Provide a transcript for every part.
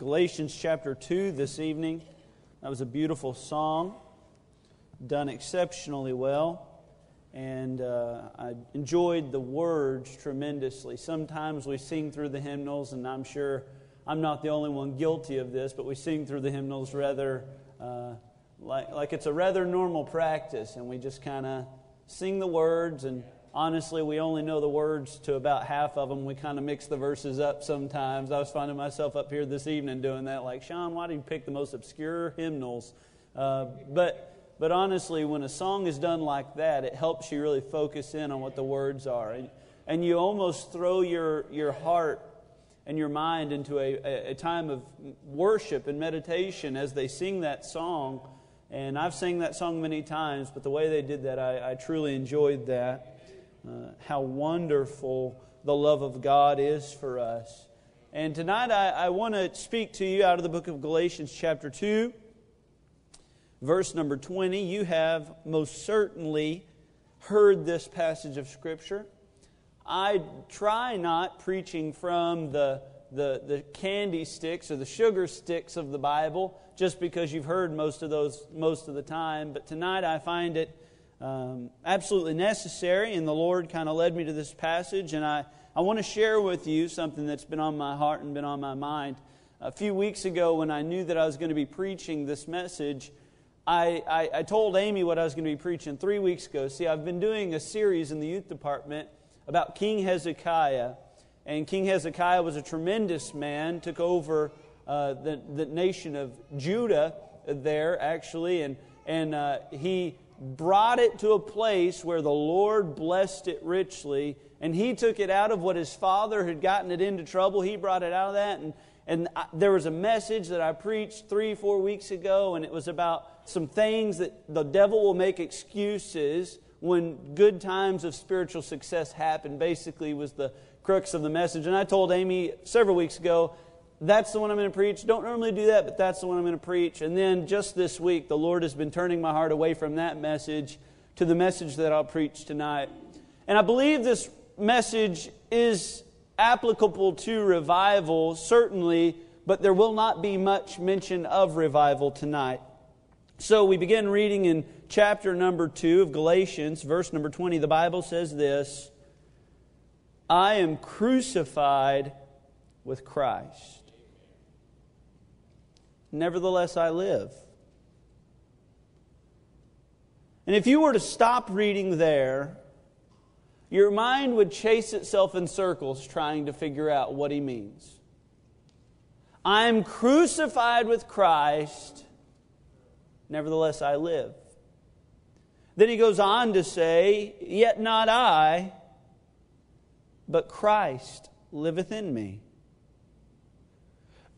Galatians chapter 2 this evening. That was a beautiful song, done exceptionally well. And uh, I enjoyed the words tremendously. Sometimes we sing through the hymnals, and I'm sure I'm not the only one guilty of this, but we sing through the hymnals rather uh, like, like it's a rather normal practice, and we just kind of sing the words and honestly, we only know the words to about half of them. We kind of mix the verses up sometimes. I was finding myself up here this evening doing that, like, Sean, why do you pick the most obscure hymnals? Uh, but, but honestly, when a song is done like that, it helps you really focus in on what the words are. And, and you almost throw your, your heart and your mind into a, a time of worship and meditation as they sing that song. And I've sang that song many times, but the way they did that, I, I truly enjoyed that uh, how wonderful the love of God is for us. And tonight I, I want to speak to you out of the book of Galatians, chapter 2, verse number 20. You have most certainly heard this passage of Scripture. I try not preaching from the, the, the candy sticks or the sugar sticks of the Bible just because you've heard most of those most of the time, but tonight I find it um, absolutely necessary, and the Lord kind of led me to this passage, and I, I want to share with you something that's been on my heart and been on my mind. A few weeks ago, when I knew that I was going to be preaching this message, I, I, I told Amy what I was going to be preaching three weeks ago. See, I've been doing a series in the youth department about King Hezekiah, and King Hezekiah was a tremendous man, took over uh, the, the nation of Judah there, actually, and, and uh, he brought it to a place where the Lord blessed it richly, and he took it out of what his father had gotten it into trouble. He brought it out of that, and and I, there was a message that I preached three, four weeks ago, and it was about some things that the devil will make excuses when good times of spiritual success happen. Basically, was the crux of the message. And I told Amy several weeks ago that's the one I'm going to preach. Don't normally do that, but that's the one I'm going to preach. And then just this week, the Lord has been turning my heart away from that message to the message that I'll preach tonight. And I believe this message is applicable to revival, certainly, but there will not be much mention of revival tonight. So we begin reading in chapter number 2 of Galatians, verse number 20. The Bible says this I am crucified with Christ. Nevertheless, I live. And if you were to stop reading there, your mind would chase itself in circles trying to figure out what he means. I'm crucified with Christ, nevertheless I live. Then he goes on to say, Yet not I, but Christ liveth in me.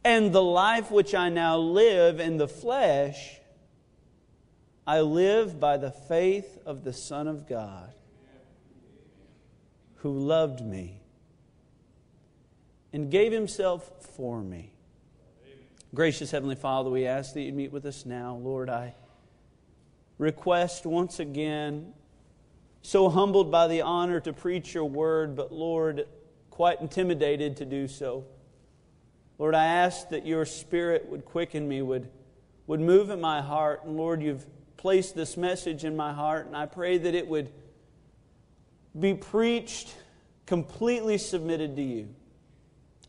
And the life which I now live in the flesh, I live by the faith of the Son of God, who loved me and gave himself for me. Gracious Heavenly Father, we ask that you meet with us now. Lord, I request once again, so humbled by the honor to preach your word, but Lord, quite intimidated to do so. Lord, I ask that your spirit would quicken me, would, would move in my heart. And Lord, you've placed this message in my heart, and I pray that it would be preached completely submitted to you,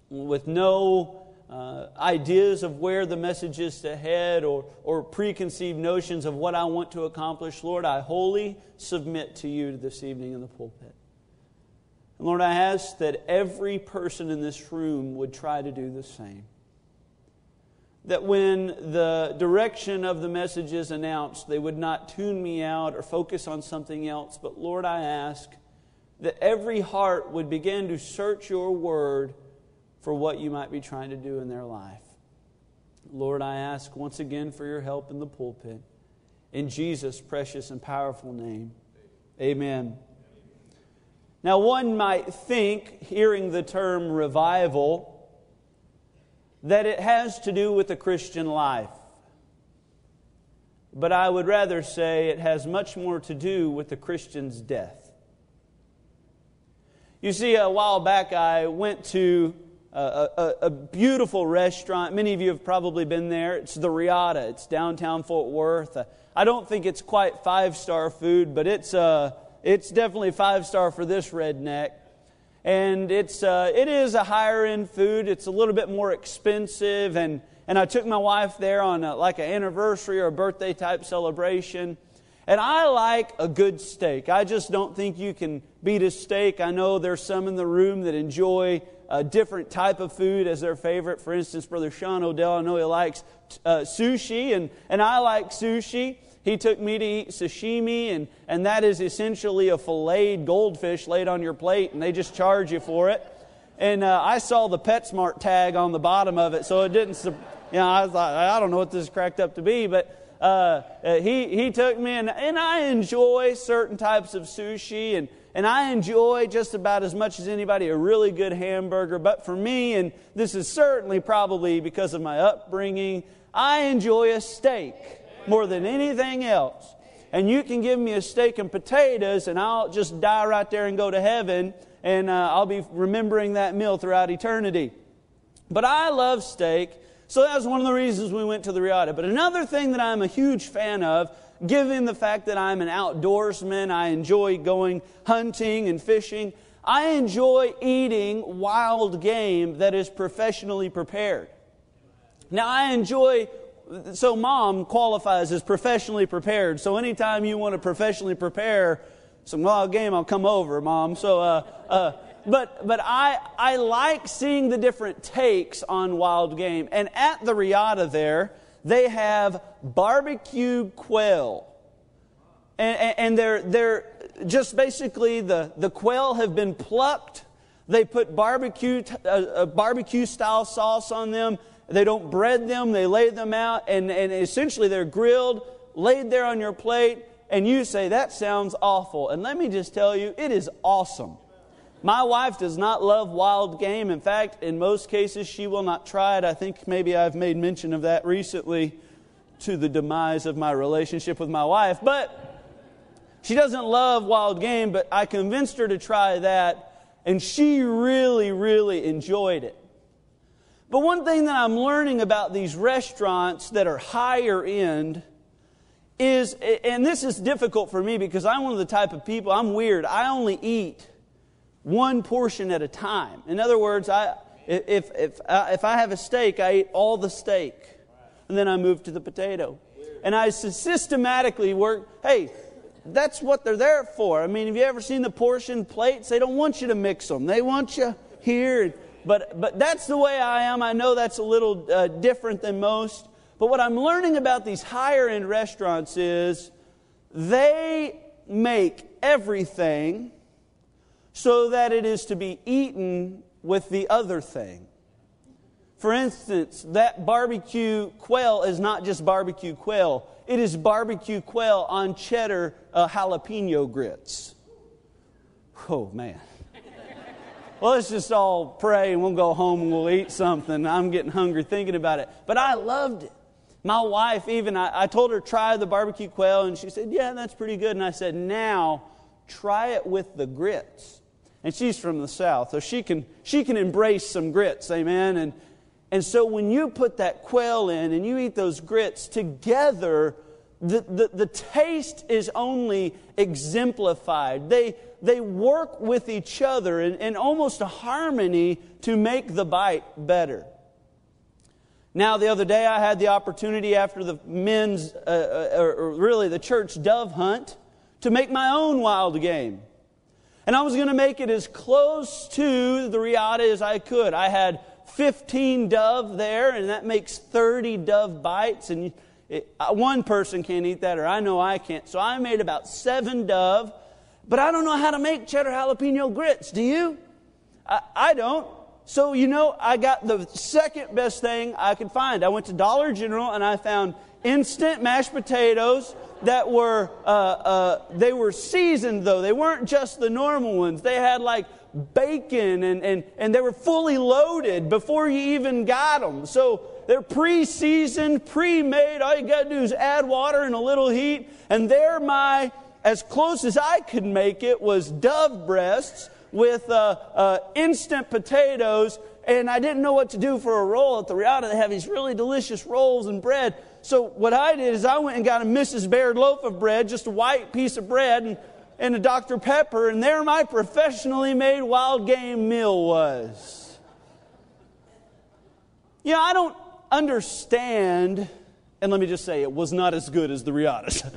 with no uh, ideas of where the message is to head or, or preconceived notions of what I want to accomplish. Lord, I wholly submit to you this evening in the pulpit. And Lord, I ask that every person in this room would try to do the same. That when the direction of the message is announced, they would not tune me out or focus on something else. But Lord, I ask that every heart would begin to search your word for what you might be trying to do in their life. Lord, I ask once again for your help in the pulpit. In Jesus' precious and powerful name, amen. Now, one might think, hearing the term revival, that it has to do with the Christian life. But I would rather say it has much more to do with the Christian's death. You see, a while back I went to a, a, a, beautiful restaurant. Many of you have probably been there. It's the Reata, It's downtown Fort Worth. I don't think it's quite five star food, but it's, uh, it's definitely five star for this redneck. And it's, uh, it is a higher end food. It's a little bit more expensive. And, and I took my wife there on a, like an anniversary or a birthday type celebration. And I like a good steak. I just don't think you can beat a steak. I know there's some in the room that enjoy a different type of food as their favorite. For instance, Brother Sean Odell, I know he likes uh, sushi, and, and I like sushi. He took me to eat sashimi, and, and that is essentially a filleted goldfish laid on your plate, and they just charge you for it. And uh, I saw the PetSmart tag on the bottom of it, so it didn't, you know, I thought, I don't know what this is cracked up to be, but uh, uh, he, he took me, and, and I enjoy certain types of sushi, and, and I enjoy just about as much as anybody a really good hamburger. But for me, and this is certainly probably because of my upbringing, I enjoy a steak more than anything else. And you can give me a steak and potatoes, and I'll just die right there and go to heaven, and uh, I'll be remembering that meal throughout eternity. But I love steak, so that was one of the reasons we went to the Reata. But another thing that I'm a huge fan of, given the fact that I'm an outdoorsman, I enjoy going hunting and fishing, I enjoy eating wild game that is professionally prepared. Now, I enjoy so mom qualifies as professionally prepared. So anytime you want to professionally prepare some wild game, I'll come over, mom. So, uh, uh, but but I I like seeing the different takes on wild game. And at the Reata there, they have barbecue quail, and, and, and they're they're just basically the the quail have been plucked. They put barbecue uh, barbecue style sauce on them they don't bread them, they lay them out, and, and essentially they're grilled, laid there on your plate, and you say, That sounds awful. And let me just tell you, it is awesome. My wife does not love wild game. In fact, in most cases, she will not try it. I think maybe I've made mention of that recently to the demise of my relationship with my wife. But she doesn't love wild game, but I convinced her to try that, and she really, really enjoyed it. But one thing that I'm learning about these restaurants that are higher end is, and this is difficult for me because I'm one of the type of people, I'm weird. I only eat one portion at a time. In other words, I, if, if, if I have a steak, I eat all the steak. And then I move to the potato. And I systematically work, hey, that's what they're there for. I mean, have you ever seen the portion plates? They don't want you to mix them. They want you here but, but that's the way I am. I know that's a little uh, different than most. But what I'm learning about these higher end restaurants is they make everything so that it is to be eaten with the other thing. For instance, that barbecue quail is not just barbecue quail, it is barbecue quail on cheddar uh, jalapeno grits. Oh, man well, let's just all pray and we'll go home and we'll eat something. I'm getting hungry thinking about it. But I loved it. My wife, even, I, I told her, try the barbecue quail, and she said, Yeah, that's pretty good. And I said, Now, try it with the grits. And she's from the South, so she can, she can embrace some grits, amen? And, and so when you put that quail in and you eat those grits together, the, the, the taste is only exemplified. They, they work with each other in, in almost a harmony to make the bite better. Now, the other day, I had the opportunity after the men's, uh, uh, or really the church dove hunt, to make my own wild game. And I was going to make it as close to the Reata as I could. I had 15 dove there, and that makes 30 dove bites. And it, one person can't eat that, or I know I can't. So I made about seven dove, but I don't know how to make cheddar jalapeno grits. Do you? I, I don't. So, you know, I got the second best thing I could find. I went to Dollar General and I found instant mashed potatoes that were, uh, uh, they were seasoned though. They weren't just the normal ones. They had like bacon and, and, and they were fully loaded before you even got them. So they're pre seasoned, pre made. All you got to do is add water and a little heat. And there, my, as close as I could make it, was dove breasts with uh, uh, instant potatoes and I didn't know what to do for a roll at the Reata. They have these really delicious rolls and bread. So what I did is I went and got a Mrs. Baird loaf of bread, just a white piece of bread, and, and a Dr. Pepper, and there my professionally made wild game meal was. You know, I don't understand, and let me just say, it was not as good as the Reatas.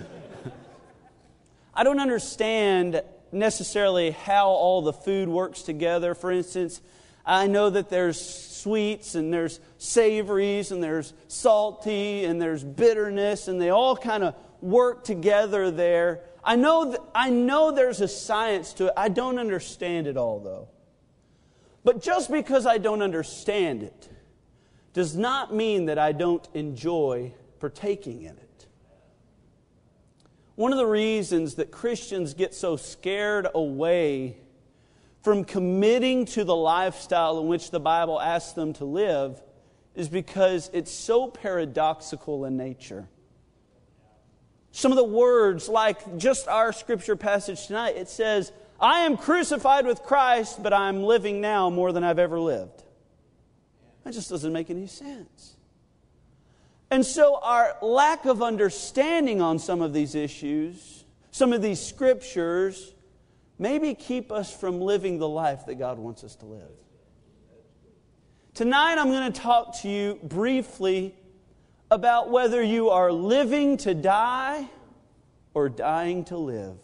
I don't understand necessarily how all the food works together. For instance, I know that there's sweets and there's savories and there's salty and there's bitterness and they all kind of work together there. I know, th- I know there's a science to it. I don't understand it all though. But just because I don't understand it does not mean that I don't enjoy partaking in it. One of the reasons that Christians get so scared away from committing to the lifestyle in which the Bible asks them to live is because it's so paradoxical in nature. Some of the words, like just our scripture passage tonight, it says, I am crucified with Christ, but I'm living now more than I've ever lived. That just doesn't make any sense. And so, our lack of understanding on some of these issues, some of these scriptures, maybe keep us from living the life that God wants us to live. Tonight, I'm going to talk to you briefly about whether you are living to die or dying to live.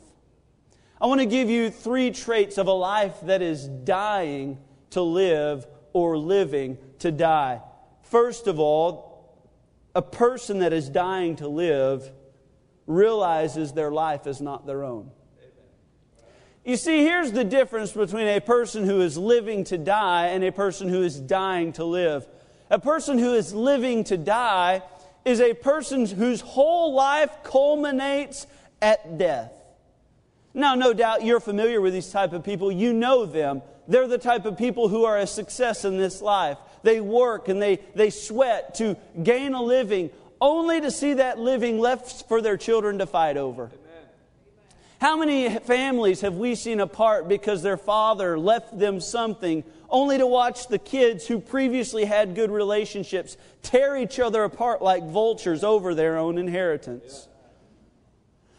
I want to give you three traits of a life that is dying to live or living to die. First of all, a person that is dying to live realizes their life is not their own. You see, here's the difference between a person who is living to die and a person who is dying to live. A person who is living to die is a person whose whole life culminates at death. Now, no doubt you're familiar with these type of people. You know them. They're the type of people who are a success in this life. They work and they, they sweat to gain a living, only to see that living left for their children to fight over. How many families have we seen apart because their father left them something only to watch the kids who previously had good relationships tear each other apart like vultures over their own inheritance?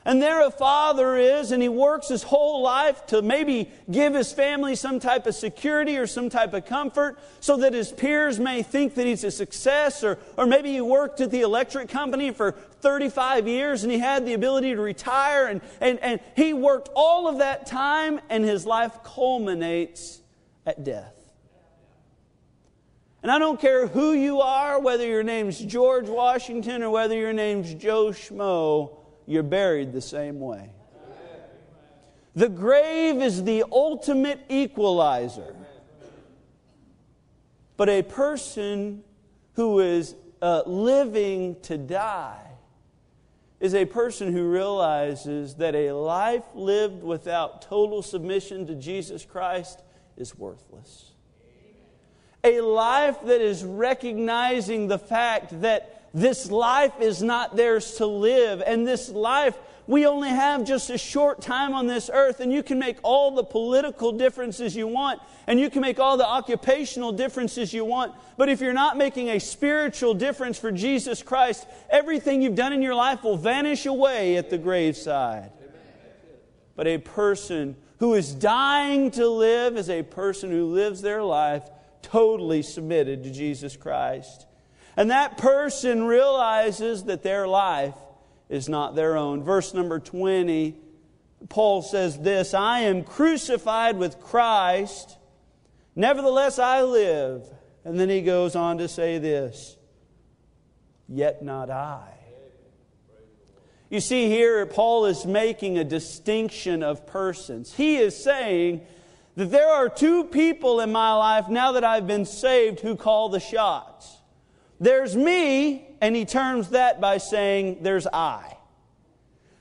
And there a father is, and he works his whole life to maybe give his family some type of security or some type of comfort so that his peers may think that he's a success. Or, or maybe he worked at the electric company for 35 years and he had the ability to retire. And, and, and he worked all of that time, and his life culminates at death. And I don't care who you are, whether your name's George Washington or whether your name's Joe Schmo you're buried the same way. The grave is the ultimate equalizer. But a person who is uh, living to die is a person who realizes that a life lived without total submission to Jesus Christ is worthless. A life that is recognizing the fact that this life is not theirs to live. And this life, we only have just a short time on this earth, and you can make all the political differences you want, and you can make all the occupational differences you want. But if you're not making a spiritual difference for Jesus Christ, everything you've done in your life will vanish away at the graveside. But a person who is dying to live is a person who lives their life totally submitted to Jesus Christ. And that person realizes that their life is not their own. Verse number 20, Paul says this I am crucified with Christ, nevertheless I live. And then he goes on to say this Yet not I. You see, here Paul is making a distinction of persons. He is saying that there are two people in my life now that I've been saved who call the shots. There's me, and he terms that by saying, There's I.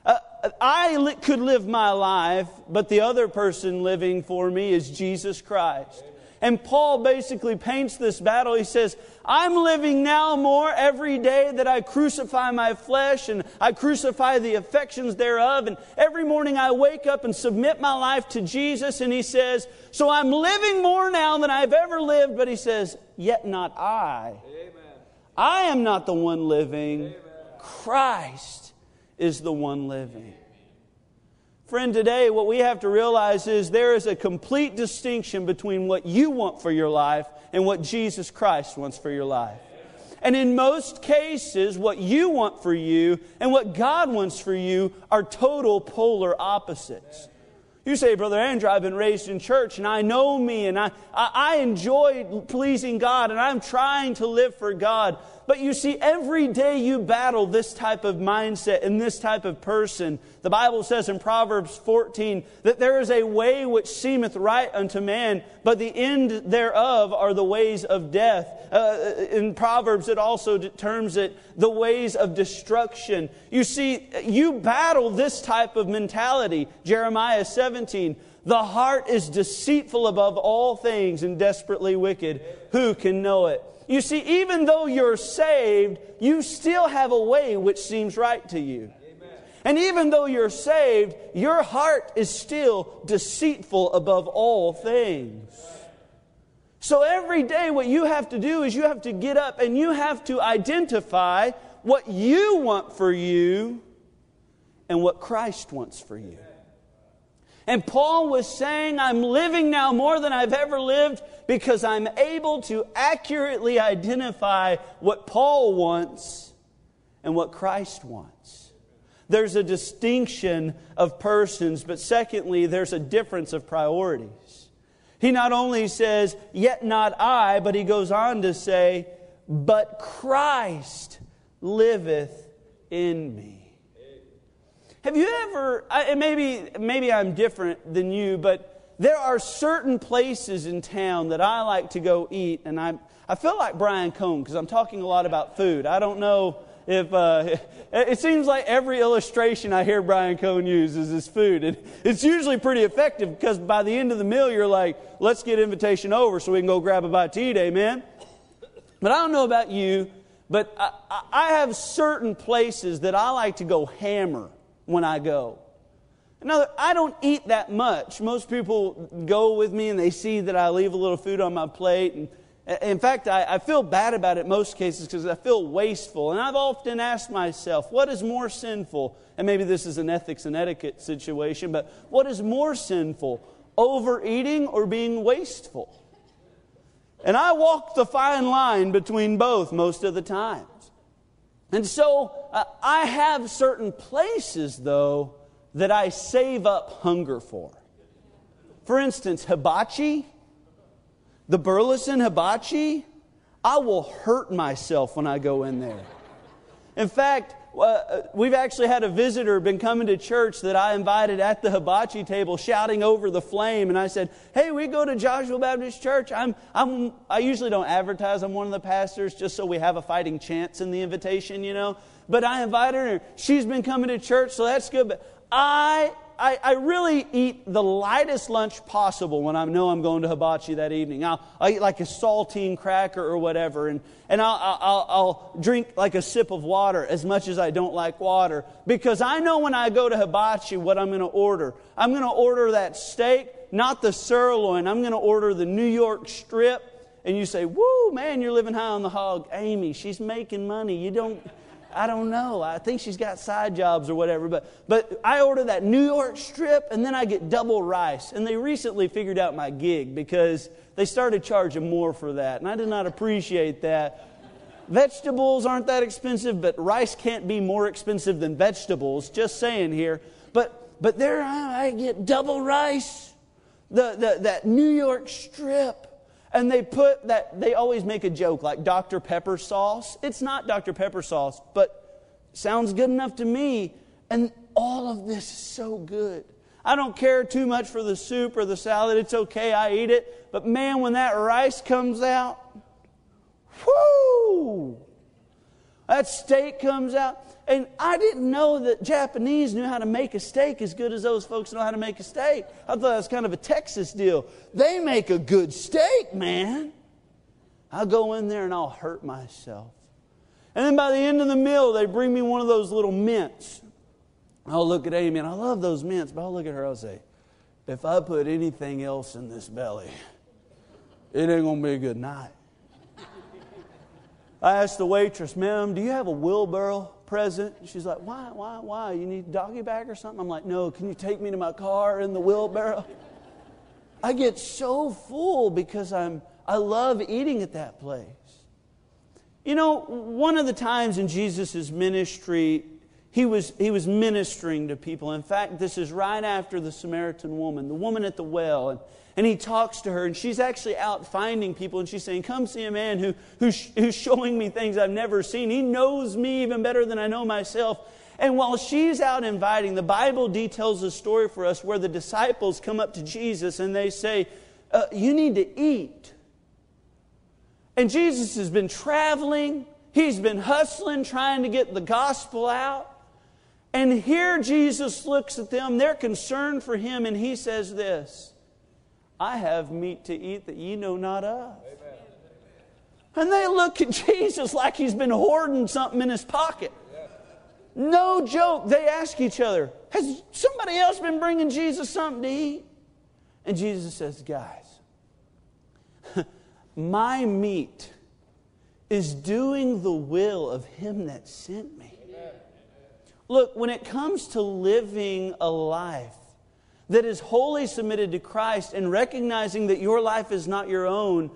Uh, I could live my life, but the other person living for me is Jesus Christ. And Paul basically paints this battle. He says, I'm living now more every day that I crucify my flesh and I crucify the affections thereof. And every morning I wake up and submit my life to Jesus. And he says, So I'm living more now than I've ever lived. But he says, Yet not I. Amen. I am not the one living. Christ is the one living. Friend, today what we have to realize is there is a complete distinction between what you want for your life and what Jesus Christ wants for your life. And in most cases, what you want for you and what God wants for you are total polar opposites. You say, Brother Andrew, I've been raised in church and I know me and I, I, enjoy pleasing God and I'm trying to live for God. But you see, every day you battle this type of mindset and this type of person. The Bible says in Proverbs 14 that there is a way which seemeth right unto man, but the end thereof are the ways of death. Uh, in Proverbs, it also terms it the ways of destruction. You see, you battle this type of mentality. Jeremiah 17. The heart is deceitful above all things and desperately wicked. Who can know it? You see, even though you're saved, you still have a way which seems right to you. Amen. And even though you're saved, your heart is still deceitful above all things. So every day, what you have to do is you have to get up and you have to identify what you want for you and what Christ wants for you. And Paul was saying, I'm living now more than I've ever lived because I'm able to accurately identify what Paul wants and what Christ wants. There's a distinction of persons, but secondly, there's a difference of priorities. He not only says, Yet not I, but he goes on to say, But Christ liveth in me. Have you ever, maybe, maybe I'm different than you, but there are certain places in town that I like to go eat, and I, I feel like Brian Cohn because I'm talking a lot about food. I don't know if, uh, it seems like every illustration I hear Brian Cohn use is food. And it's usually pretty effective because by the end of the meal, you're like, let's get invitation over so we can go grab a bite to eat, amen? But I don't know about you, but I, I have certain places that I like to go hammer when I go. Now, I don't eat that much. Most people go with me and they see that I leave a little food on my plate. And in fact, I, I feel bad about it most cases because I feel wasteful. And I've often asked myself, what is more sinful? And maybe this is an ethics and etiquette situation, but what is more sinful, overeating or being wasteful? And I walk the fine line between both most of the times. And so uh, I have certain places, though, that I save up hunger for. For instance, hibachi, the Burleson hibachi, I will hurt myself when I go in there. In fact, uh, we've actually had a visitor been coming to church that I invited at the hibachi table shouting over the flame. And I said, Hey, we go to Joshua Baptist Church. I'm, I'm, I usually don't advertise I'm one of the pastors just so we have a fighting chance in the invitation, you know. But I invited her. She's been coming to church, so that's good. But I I, I, really eat the lightest lunch possible when I know I'm going to hibachi that evening. I'll, I'll eat like a saltine cracker or whatever, and, and I'll, I'll, I'll drink like a sip of water as much as I don't like water because I know when I go to hibachi what I'm going to order. I'm going to order that steak, not the sirloin. I'm going to order the New York strip. And you say, Woo, man, you're living high on the hog. Amy, she's making money. You don't. I don't know. I think she's got side jobs or whatever. But, but I order that New York strip and then I get double rice. And they recently figured out my gig because they started charging more for that. And I did not appreciate that. Vegetables aren't that expensive, but rice can't be more expensive than vegetables. Just saying here. But, but there I get double rice. The, the, that New York strip and they put that, they always make a joke like Dr. Pepper sauce. It's not Dr. Pepper sauce, but sounds good enough to me. And all of this is so good. I don't care too much for the soup or the salad. It's okay, I eat it. But man, when that rice comes out, whoo! That steak comes out. And I didn't know that Japanese knew how to make a steak as good as those folks know how to make a steak. I thought that was kind of a Texas deal. They make a good steak, man. I'll go in there and I'll hurt myself. And then by the end of the meal, they bring me one of those little mints. I'll look at Amy and I love those mints, but I'll look at her, I'll say, if I put anything else in this belly, it ain't to be a good night. I asked the waitress, ma'am, do you have a wheelbarrow present? She's like, why, why, why? You need a doggy bag or something? I'm like, no, can you take me to my car in the wheelbarrow? I get so full because I'm, I love eating at that place. You know, one of the times in Jesus' ministry, he was, he was ministering to people. In fact, this is right after the Samaritan woman, the woman at the well. And and he talks to her, and she's actually out finding people, and she's saying, Come see a man who, who's, who's showing me things I've never seen. He knows me even better than I know myself. And while she's out inviting, the Bible details a story for us where the disciples come up to Jesus and they say, uh, You need to eat. And Jesus has been traveling, he's been hustling, trying to get the gospel out. And here Jesus looks at them, they're concerned for him, and he says this I have meat to eat that ye know not of. Amen. And they look at Jesus like he's been hoarding something in his pocket. No joke. They ask each other, Has somebody else been bringing Jesus something to eat? And Jesus says, Guys, my meat is doing the will of him that sent me. Look, when it comes to living a life that is wholly submitted to Christ and recognizing that your life is not your own,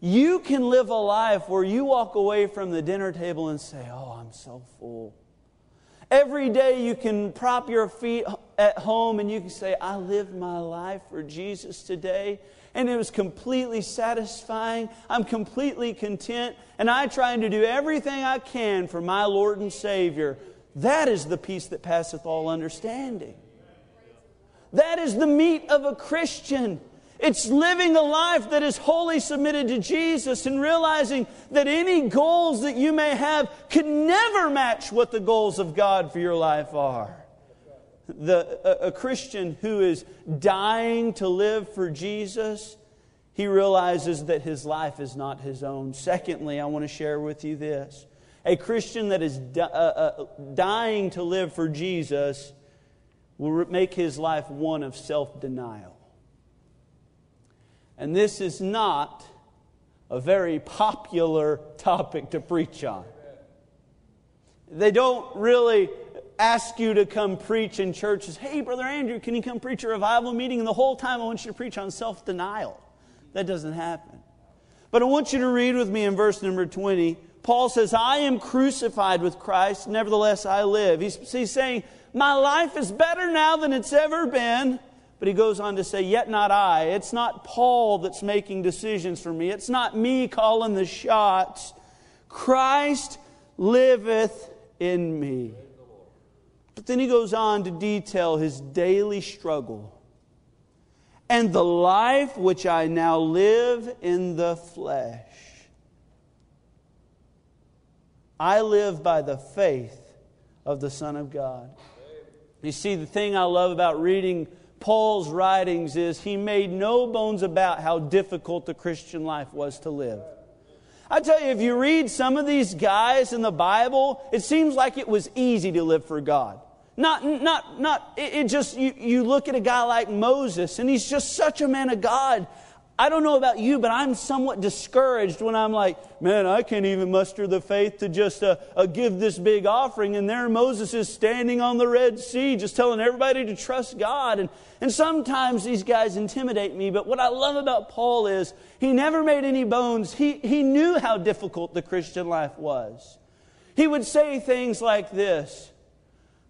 you can live a life where you walk away from the dinner table and say, Oh, I'm so full. Every day you can prop your feet at home and you can say, I lived my life for Jesus today. And it was completely satisfying. I'm completely content. And I'm trying to do everything I can for my Lord and Savior. That is the peace that passeth all understanding. That is the meat of a Christian. It's living a life that is wholly submitted to Jesus and realizing that any goals that you may have can never match what the goals of God for your life are. The, a, a Christian who is dying to live for Jesus, he realizes that his life is not his own. Secondly, I want to share with you this. A Christian that is di- uh, uh, dying to live for Jesus will make his life one of self denial. And this is not a very popular topic to preach on. They don't really ask you to come preach in churches. Hey, Brother Andrew, can you come preach a revival meeting? And the whole time I want you to preach on self denial. That doesn't happen. But I want you to read with me in verse number 20. Paul says, I am crucified with Christ, nevertheless I live. He's, he's saying, my life is better now than it's ever been. But he goes on to say, Yet not I. It's not Paul that's making decisions for me. It's not me calling the shots. Christ liveth in me. But then he goes on to detail his daily struggle. And the life which I now live in the flesh, I live by the faith of the Son of God. You see, the thing I love about reading Paul's writings is he made no bones about how difficult the Christian life was to live. I tell you, if you read some of these guys in the Bible, it seems like it was easy to live for God. Not, not, not, it, it just, you, you look at a guy like Moses, and he's just such a man of God. I don't know about you, but I'm somewhat discouraged when I'm like, man, I can't even muster the faith to just uh, uh, give this big offering. And there Moses is standing on the Red Sea, just telling everybody to trust God. And, and sometimes these guys intimidate me, but what I love about Paul is he never made any bones. He, he knew how difficult the Christian life was. He would say things like this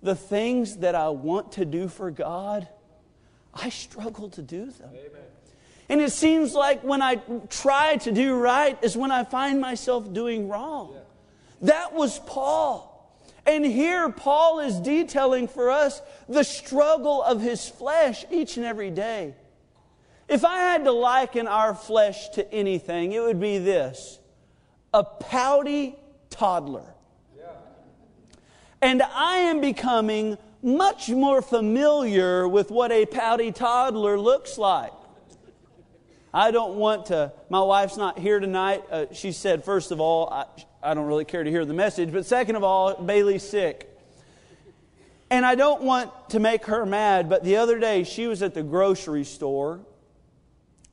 The things that I want to do for God, I struggle to do them. Amen. And it seems like when I try to do right is when I find myself doing wrong. That was Paul. And here, Paul is detailing for us the struggle of his flesh each and every day. If I had to liken our flesh to anything, it would be this a pouty toddler. And I am becoming much more familiar with what a pouty toddler looks like. I don't want to, my wife's not here tonight. Uh, she said, first of all, I, I don't really care to hear the message, but second of all, Bailey's sick. And I don't want to make her mad, but the other day she was at the grocery store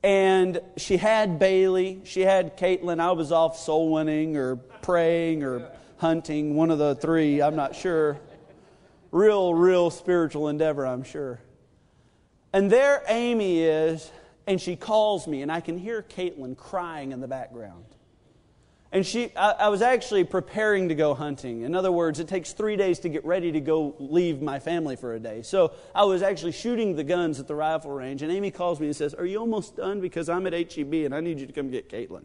and she had Bailey, she had Caitlin. I was off soul winning or praying or hunting, one of the three, I'm not sure. Real, real spiritual endeavor, I'm sure. And there Amy is, and she calls me, and I can hear Caitlin crying in the background. And she, I, I, was actually preparing to go hunting. In other words, it takes three days to get ready to go leave my family for a day. So I was actually shooting the guns at the rifle range, and Amy calls me and says, Are you almost done? Because I'm at HEB and I need you to come get Caitlin.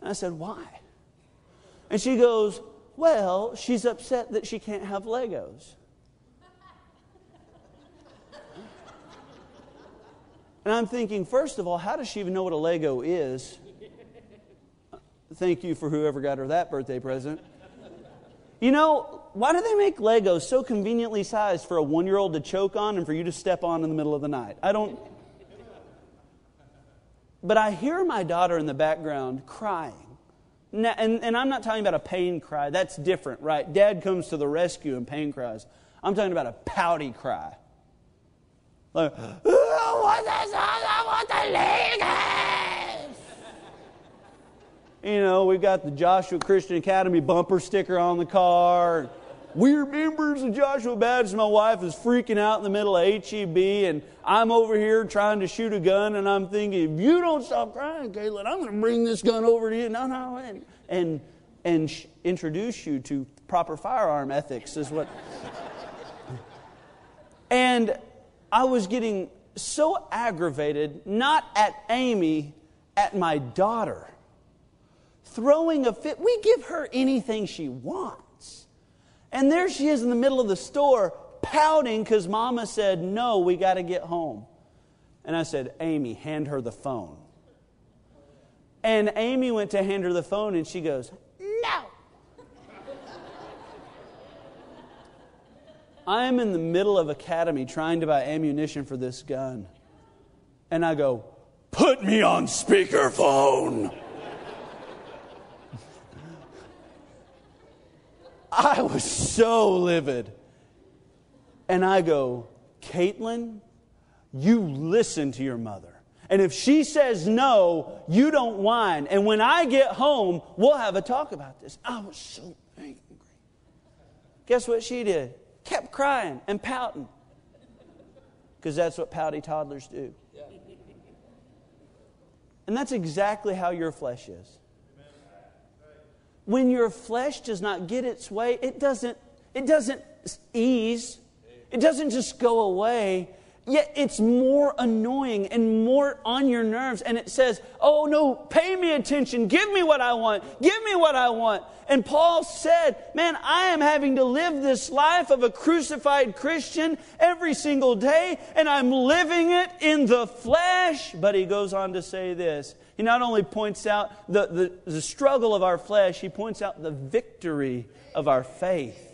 And I said, Why? And she goes, Well, she's upset that she can't have Legos. And I'm thinking, first of all, how does she even know what a Lego is? Thank you for whoever got her that birthday present. You know, why do they make Legos so conveniently sized for a one year old to choke on and for you to step on in the middle of the night? I don't. But I hear my daughter in the background crying. Now, and, and I'm not talking about a pain cry. That's different, right? Dad comes to the rescue and pain cries. I'm talking about a pouty cry. Like, the? You know, we've got the Joshua Christian Academy bumper sticker on the car. We're members of Joshua Baptist. My wife is freaking out in the middle of HEB, and I'm over here trying to shoot a gun, and I'm thinking, if you don't stop crying, Caitlin, I'm going to bring this gun over to you. No, no, and and, and sh- introduce you to proper firearm ethics is what. and I was getting so aggravated, not at Amy, at my daughter throwing a fit. We give her anything she wants. And there she is in the middle of the store pouting because mama said, No, we got to get home. And I said, Amy, hand her the phone. And Amy went to hand her the phone and she goes, No. I am in the middle of academy trying to buy ammunition for this gun. And I go, Put me on speakerphone. I was so livid. And I go, Caitlin, you listen to your mother. And if she says no, you don't whine. And when I get home, we'll have a talk about this. I was so angry. Guess what she did? Kept crying and pouting. Because that's what pouty toddlers do. And that's exactly how your flesh is when your flesh does not get its way, it doesn't, it doesn't ease. It doesn't just go away. Yet it's more annoying and more on your nerves. And it says, Oh no, pay me attention. Give me what I want. Give me what I want. And Paul said, Man, I am having to live this life of a crucified Christian every single day, and I'm living it in the flesh. But he goes on to say this he not only points out the, the, the struggle of our flesh, he points out the victory of our faith.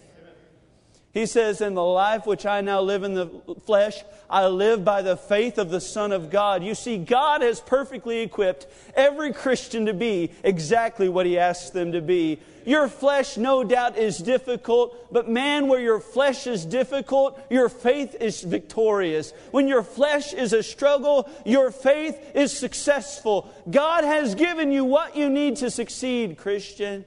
He says, In the life which I now live in the flesh, I live by the faith of the Son of God. You see, God has perfectly equipped every Christian to be exactly what He asks them to be. Your flesh, no doubt, is difficult, but man, where your flesh is difficult, your faith is victorious. When your flesh is a struggle, your faith is successful. God has given you what you need to succeed, Christian.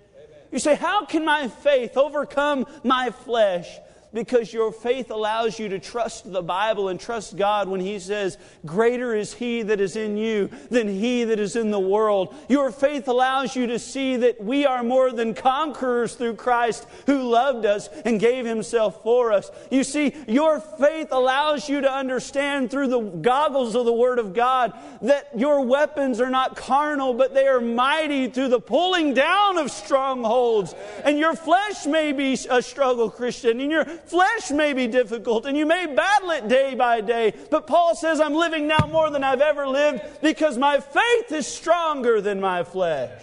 You say, How can my faith overcome my flesh? Because your faith allows you to trust the Bible and trust God when He says, Greater is He that is in you than He that is in the world. Your faith allows you to see that we are more than conquerors through Christ who loved us and gave Himself for us. You see, your faith allows you to understand through the goggles of the Word of God that your weapons are not carnal, but they are mighty through the pulling down of strongholds. And your flesh may be a struggle, Christian, and your flesh may be difficult and you may battle it day by day. But Paul says, I'm living now more than I've ever lived because my faith is stronger than my flesh.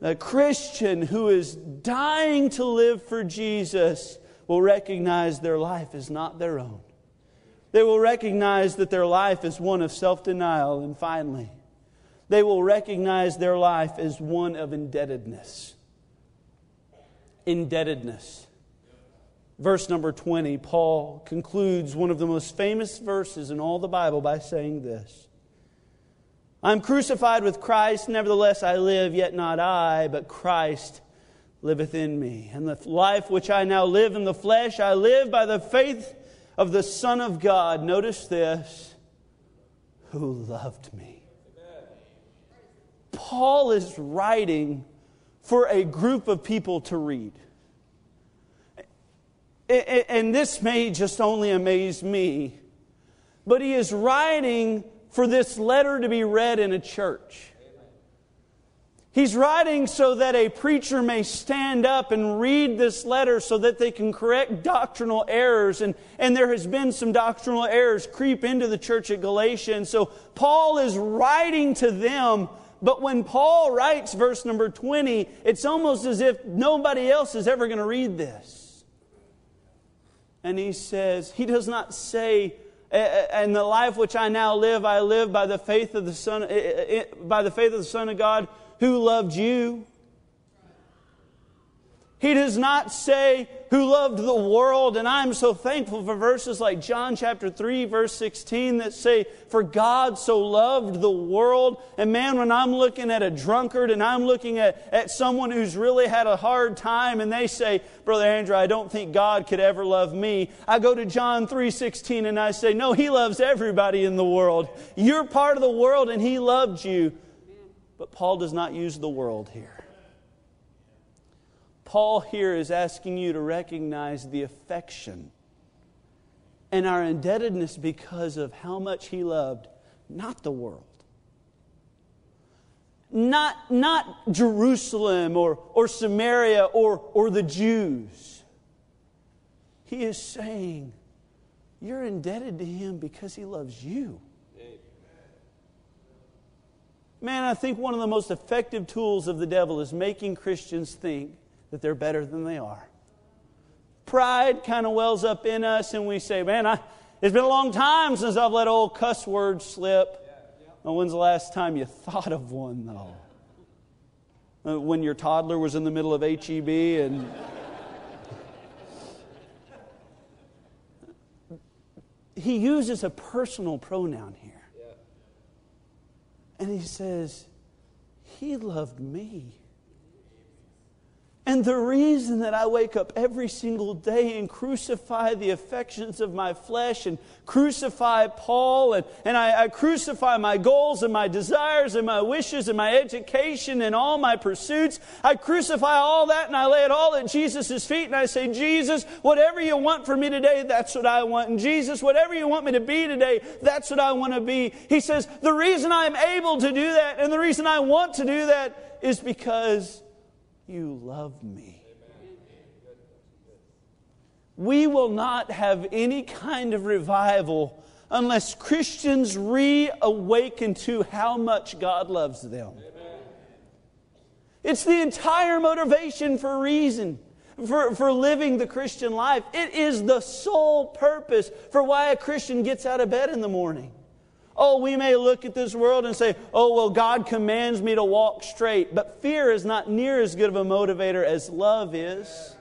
A Christian who is dying to live for Jesus will recognize their life is not their own. They will recognize that their life is one of self denial. And finally, they will recognize their life as one of indebtedness. Indebtedness. Verse number 20, Paul concludes one of the most famous verses in all the Bible by saying this I'm crucified with Christ, nevertheless I live, yet not I, but Christ liveth in me. And the life which I now live in the flesh, I live by the faith of the Son of God. Notice this who loved me. Paul is writing for a group of people to read. And this may just only amaze me, but he is writing for this letter to be read in a church. He's writing so that a preacher may stand up and read this letter so that they can correct doctrinal errors. And, and there has been some doctrinal errors creep into the church at Galatia. And so Paul is writing to them but when Paul writes verse number 20, it's almost as if nobody else is ever going to read this. And he says, he does not say, and the life which I now live, I live by the faith of the Son, by the faith of the Son of God who loved you. He does not say, who loved the world. And I'm so thankful for verses like John chapter 3, verse 16 that say, For God so loved the world. And man, when I'm looking at a drunkard and I'm looking at, at someone who's really had a hard time and they say, Brother Andrew, I don't think God could ever love me. I go to John 3, 16 and I say, No, He loves everybody in the world. You're part of the world and He loved you. But Paul does not use the world here. Paul here is asking you to recognize the affection and our indebtedness because of how much he loved not the world, not, not Jerusalem or, or Samaria or, or the Jews. He is saying, You're indebted to him because he loves you. Man, I think one of the most effective tools of the devil is making Christians think that they're better than they are. Pride kind of wells up in us, and we say, Man, I, it's been a long time since I've let old cuss words slip. Well, when's the last time you thought of one, though? Uh, when your toddler was in the middle of HEB and. he uses a personal pronoun here. And he says, He loved me. And the reason that I wake up every single day and crucify the affections of my flesh and crucify Paul and, and I, I, crucify my goals and my desires and my wishes and my education and all my pursuits, I crucify all that and I lay it all at Jesus' feet and I say, Jesus, whatever you want for me today, that's what I want. And Jesus, whatever you want me to be today, that's what I want to be. He says, the reason I'm able to do that and the reason I want to do that is because you love me. We will not have any kind of revival unless Christians reawaken to how much God loves them. It's the entire motivation for reason. For, for living the Christian life. It is the sole purpose for why a Christian gets out of bed in the morning. Oh, we may look at this world and say, oh, well, God commands me to walk straight. But fear is not near as good of a motivator as love is.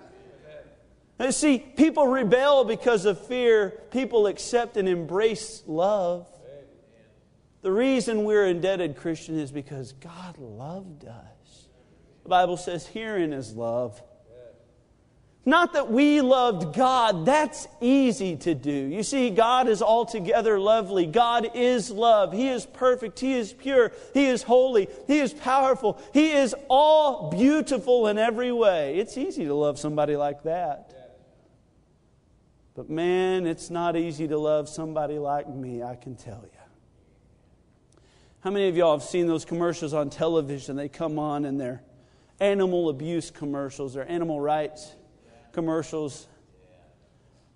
And see, people rebel because of fear, people accept and embrace love. The reason we're indebted, Christian, is because God loved us. The Bible says, herein is love. Not that we loved God, that's easy to do. You see, God is altogether lovely. God is love. He is perfect. He is pure. He is holy. He is powerful. He is all beautiful in every way. It's easy to love somebody like that. But man, it's not easy to love somebody like me, I can tell you. How many of y'all have seen those commercials on television? They come on and they're animal abuse commercials, they're animal rights commercials.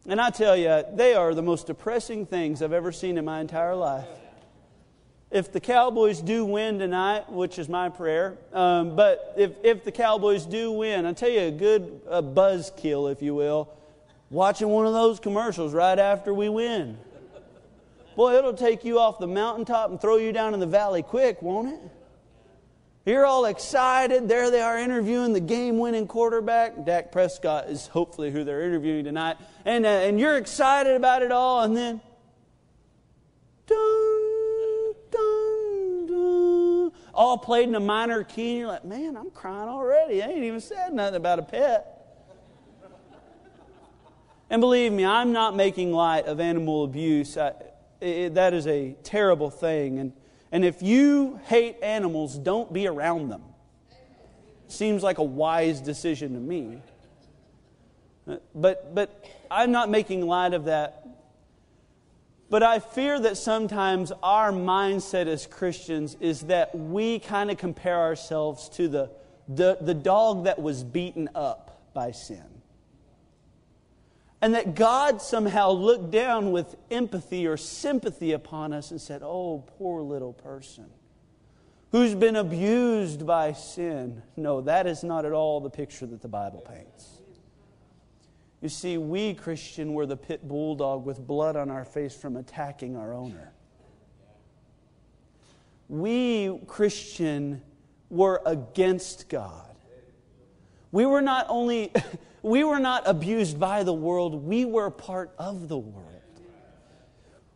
And I tell you, they are the most depressing things I've ever seen in my entire life. if the Cowboys do win tonight, which is my prayer, um, but if, if the Cowboys do win, I'll tell you a good a buzz kill, if you will, watching one of those commercials right after we win. Boy, it'll take you off the mountaintop and throw you down in the valley quick, won't it? You're all excited. There they are interviewing the game winning quarterback. Dak Prescott is hopefully who they're interviewing tonight. And, uh, and you're excited about it all, and then. Dun, dun, dun, all played in a minor key, and you're like, man, I'm crying already. I ain't even said nothing about a pet. And believe me, I'm not making light of animal abuse. I, it, that is a terrible thing. And, and if you hate animals, don't be around them. Seems like a wise decision to me. Uh, but, but I'm not making light of that. But I fear that sometimes our mindset as Christians is that we kind of compare ourselves to the, the, the dog that was beaten up by sin. And that God somehow looked down with empathy or sympathy upon us and said, Oh, poor little person who's been abused by sin. No, that is not at all the picture that the Bible paints. You see, we, Christian, were the pit bulldog with blood on our face from attacking our owner. We, Christian, were against God. We were not only. We were not abused by the world, we were part of the world.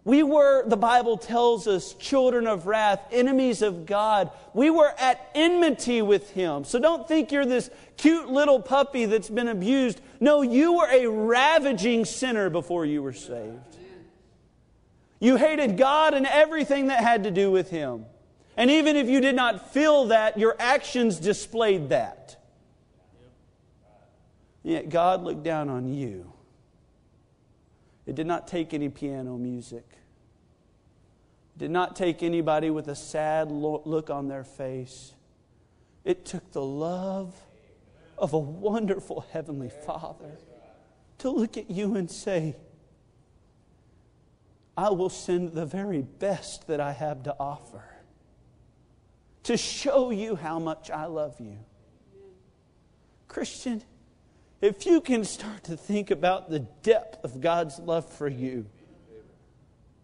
We were, the Bible tells us, children of wrath, enemies of God. We were at enmity with Him. So don't think you're this cute little puppy that's been abused. No, you were a ravaging sinner before you were saved. You hated God and everything that had to do with Him. And even if you did not feel that, your actions displayed that. Yet God looked down on you. It did not take any piano music. It did not take anybody with a sad look on their face. It took the love of a wonderful Heavenly Father to look at you and say, I will send the very best that I have to offer to show you how much I love you. Christian, if you can start to think about the depth of God's love for you,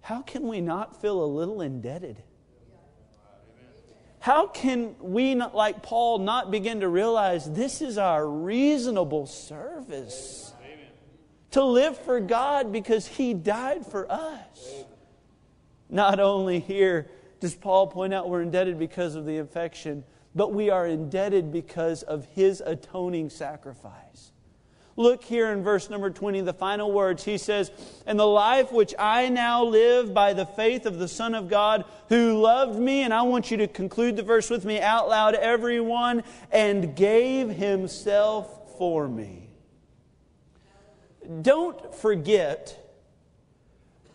how can we not feel a little indebted? How can we, not, like Paul, not begin to realize this is our reasonable service? To live for God because He died for us. Not only here does Paul point out we're indebted because of the affection, but we are indebted because of His atoning sacrifice. Look here in verse number 20, the final words. He says, And the life which I now live by the faith of the Son of God who loved me, and I want you to conclude the verse with me out loud, everyone, and gave himself for me. Don't forget,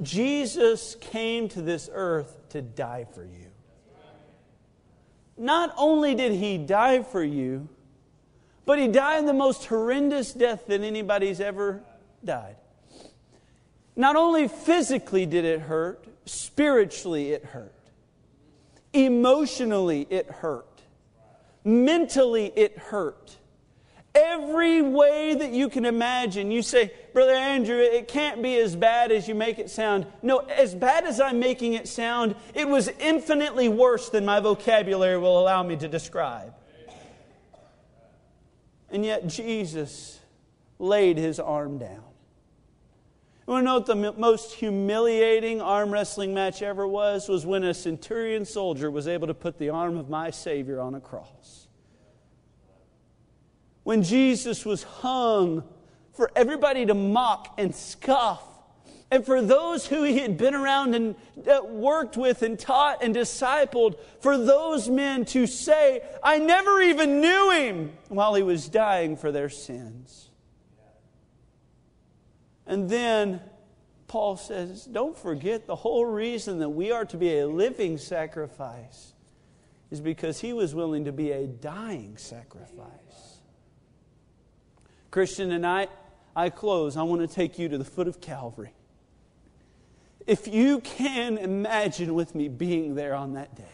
Jesus came to this earth to die for you. Not only did he die for you, but he died the most horrendous death that anybody's ever died. Not only physically did it hurt, spiritually it hurt. Emotionally it hurt. Mentally it hurt. Every way that you can imagine, you say, Brother Andrew, it can't be as bad as you make it sound. No, as bad as I'm making it sound, it was infinitely worse than my vocabulary will allow me to describe. And yet Jesus laid his arm down. You want to know what the most humiliating arm wrestling match ever was? Was when a centurion soldier was able to put the arm of my Savior on a cross. When Jesus was hung for everybody to mock and scoff and for those who he had been around and uh, worked with and taught and discipled, for those men to say, I never even knew him while he was dying for their sins. And then Paul says, Don't forget the whole reason that we are to be a living sacrifice is because he was willing to be a dying sacrifice. Christian, tonight, I close. I want to take you to the foot of Calvary. If you can imagine with me being there on that day,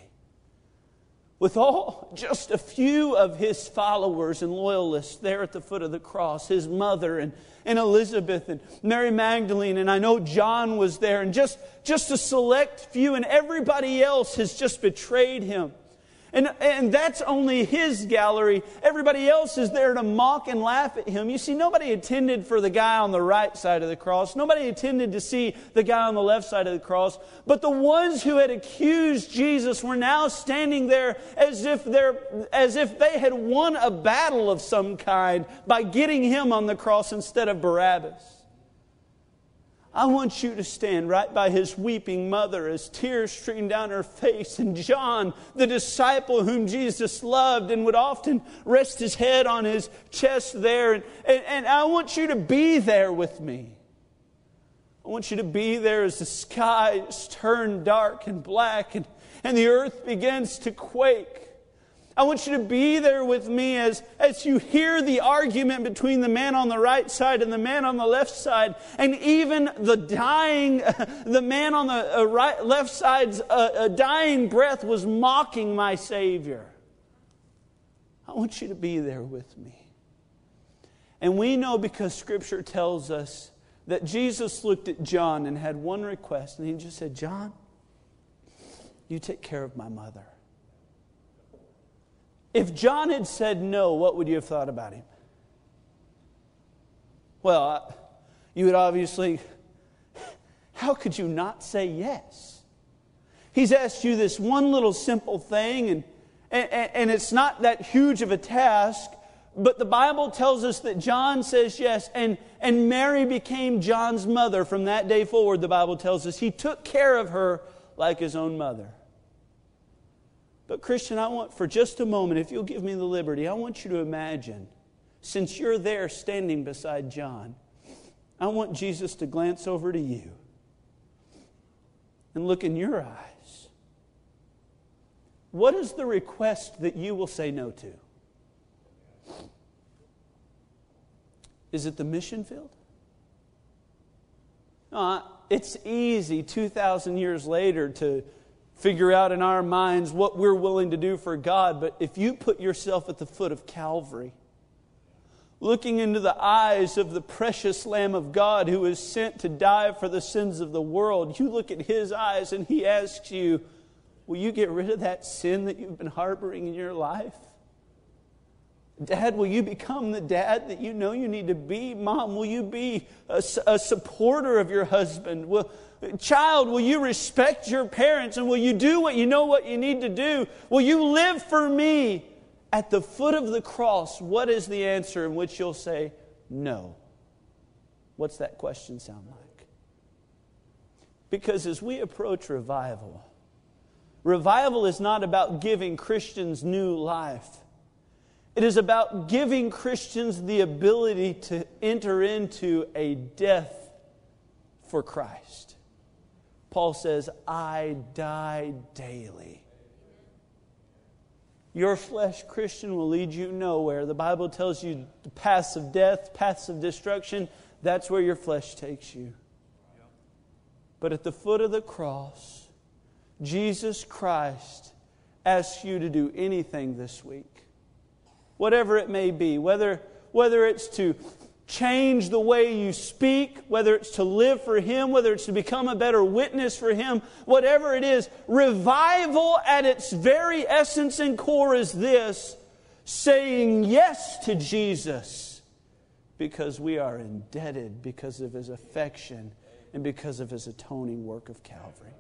with all just a few of his followers and loyalists there at the foot of the cross, his mother and, and Elizabeth and Mary Magdalene, and I know John was there, and just, just a select few, and everybody else has just betrayed him. And, and that's only his gallery. Everybody else is there to mock and laugh at him. You see, nobody attended for the guy on the right side of the cross. Nobody attended to see the guy on the left side of the cross. But the ones who had accused Jesus were now standing there as if, they're, as if they had won a battle of some kind by getting him on the cross instead of Barabbas. I want you to stand right by his weeping mother as tears stream down her face. And John, the disciple whom Jesus loved and would often rest his head on his chest there. And, and, and, I want you to be there with me. I want you to be there as the skies turn dark and black and, and the earth begins to quake. I want you to be there with me as, as you hear the argument between the man on the right side and the man on the left side, and even the dying, the man on the uh, right, left side's uh, uh, dying breath was mocking my Savior. I want you to be there with me. And we know because Scripture tells us that Jesus looked at John and had one request, and he just said, John, you take care of my mother. If John had said no, what would you have thought about him? Well, you would obviously, how could you not say yes? He's asked you this one little simple thing, and, and, and it's not that huge of a task, but the Bible tells us that John says yes, and, and Mary became John's mother from that day forward, the Bible tells us. He took care of her like his own mother. But, Christian, I want for just a moment, if you'll give me the liberty, I want you to imagine, since you're there standing beside John, I want Jesus to glance over to you and look in your eyes. What is the request that you will say no to? Is it the mission field? No, it's easy 2,000 years later to figure out in our minds what we're willing to do for God. But if you put yourself at the foot of Calvary, looking into the eyes of the precious Lamb of God who is sent to die for the sins of the world, you look at his eyes and he asks you, Will you get rid of that sin that you've been harboring in your life? Dad, will you become the dad that you know you need to be? Mom, will you be a, a supporter of your husband? Will, Child, will you respect your parents and will you do what you know what you need to do? Will you live for me? At the foot of the cross, what is the answer in which you'll say, No? What's that question sound like? Because as we approach revival, revival is not about giving Christians new life. It is about giving Christians the ability to enter into a death for Christ. Paul says, I die daily. Your flesh, Christian, will lead you nowhere. The Bible tells you the paths of death, paths of destruction, that's where your flesh takes you. But at the foot of the cross, Jesus Christ asks you to do anything this week. Whatever it may be, whether, whether it's to change the way you speak, whether it's to live for Him, whether it's to become a better witness for Him, whatever it is, revival at its very essence and core is this saying yes to Jesus because we are indebted because of His affection and because of His atoning work of Calvary.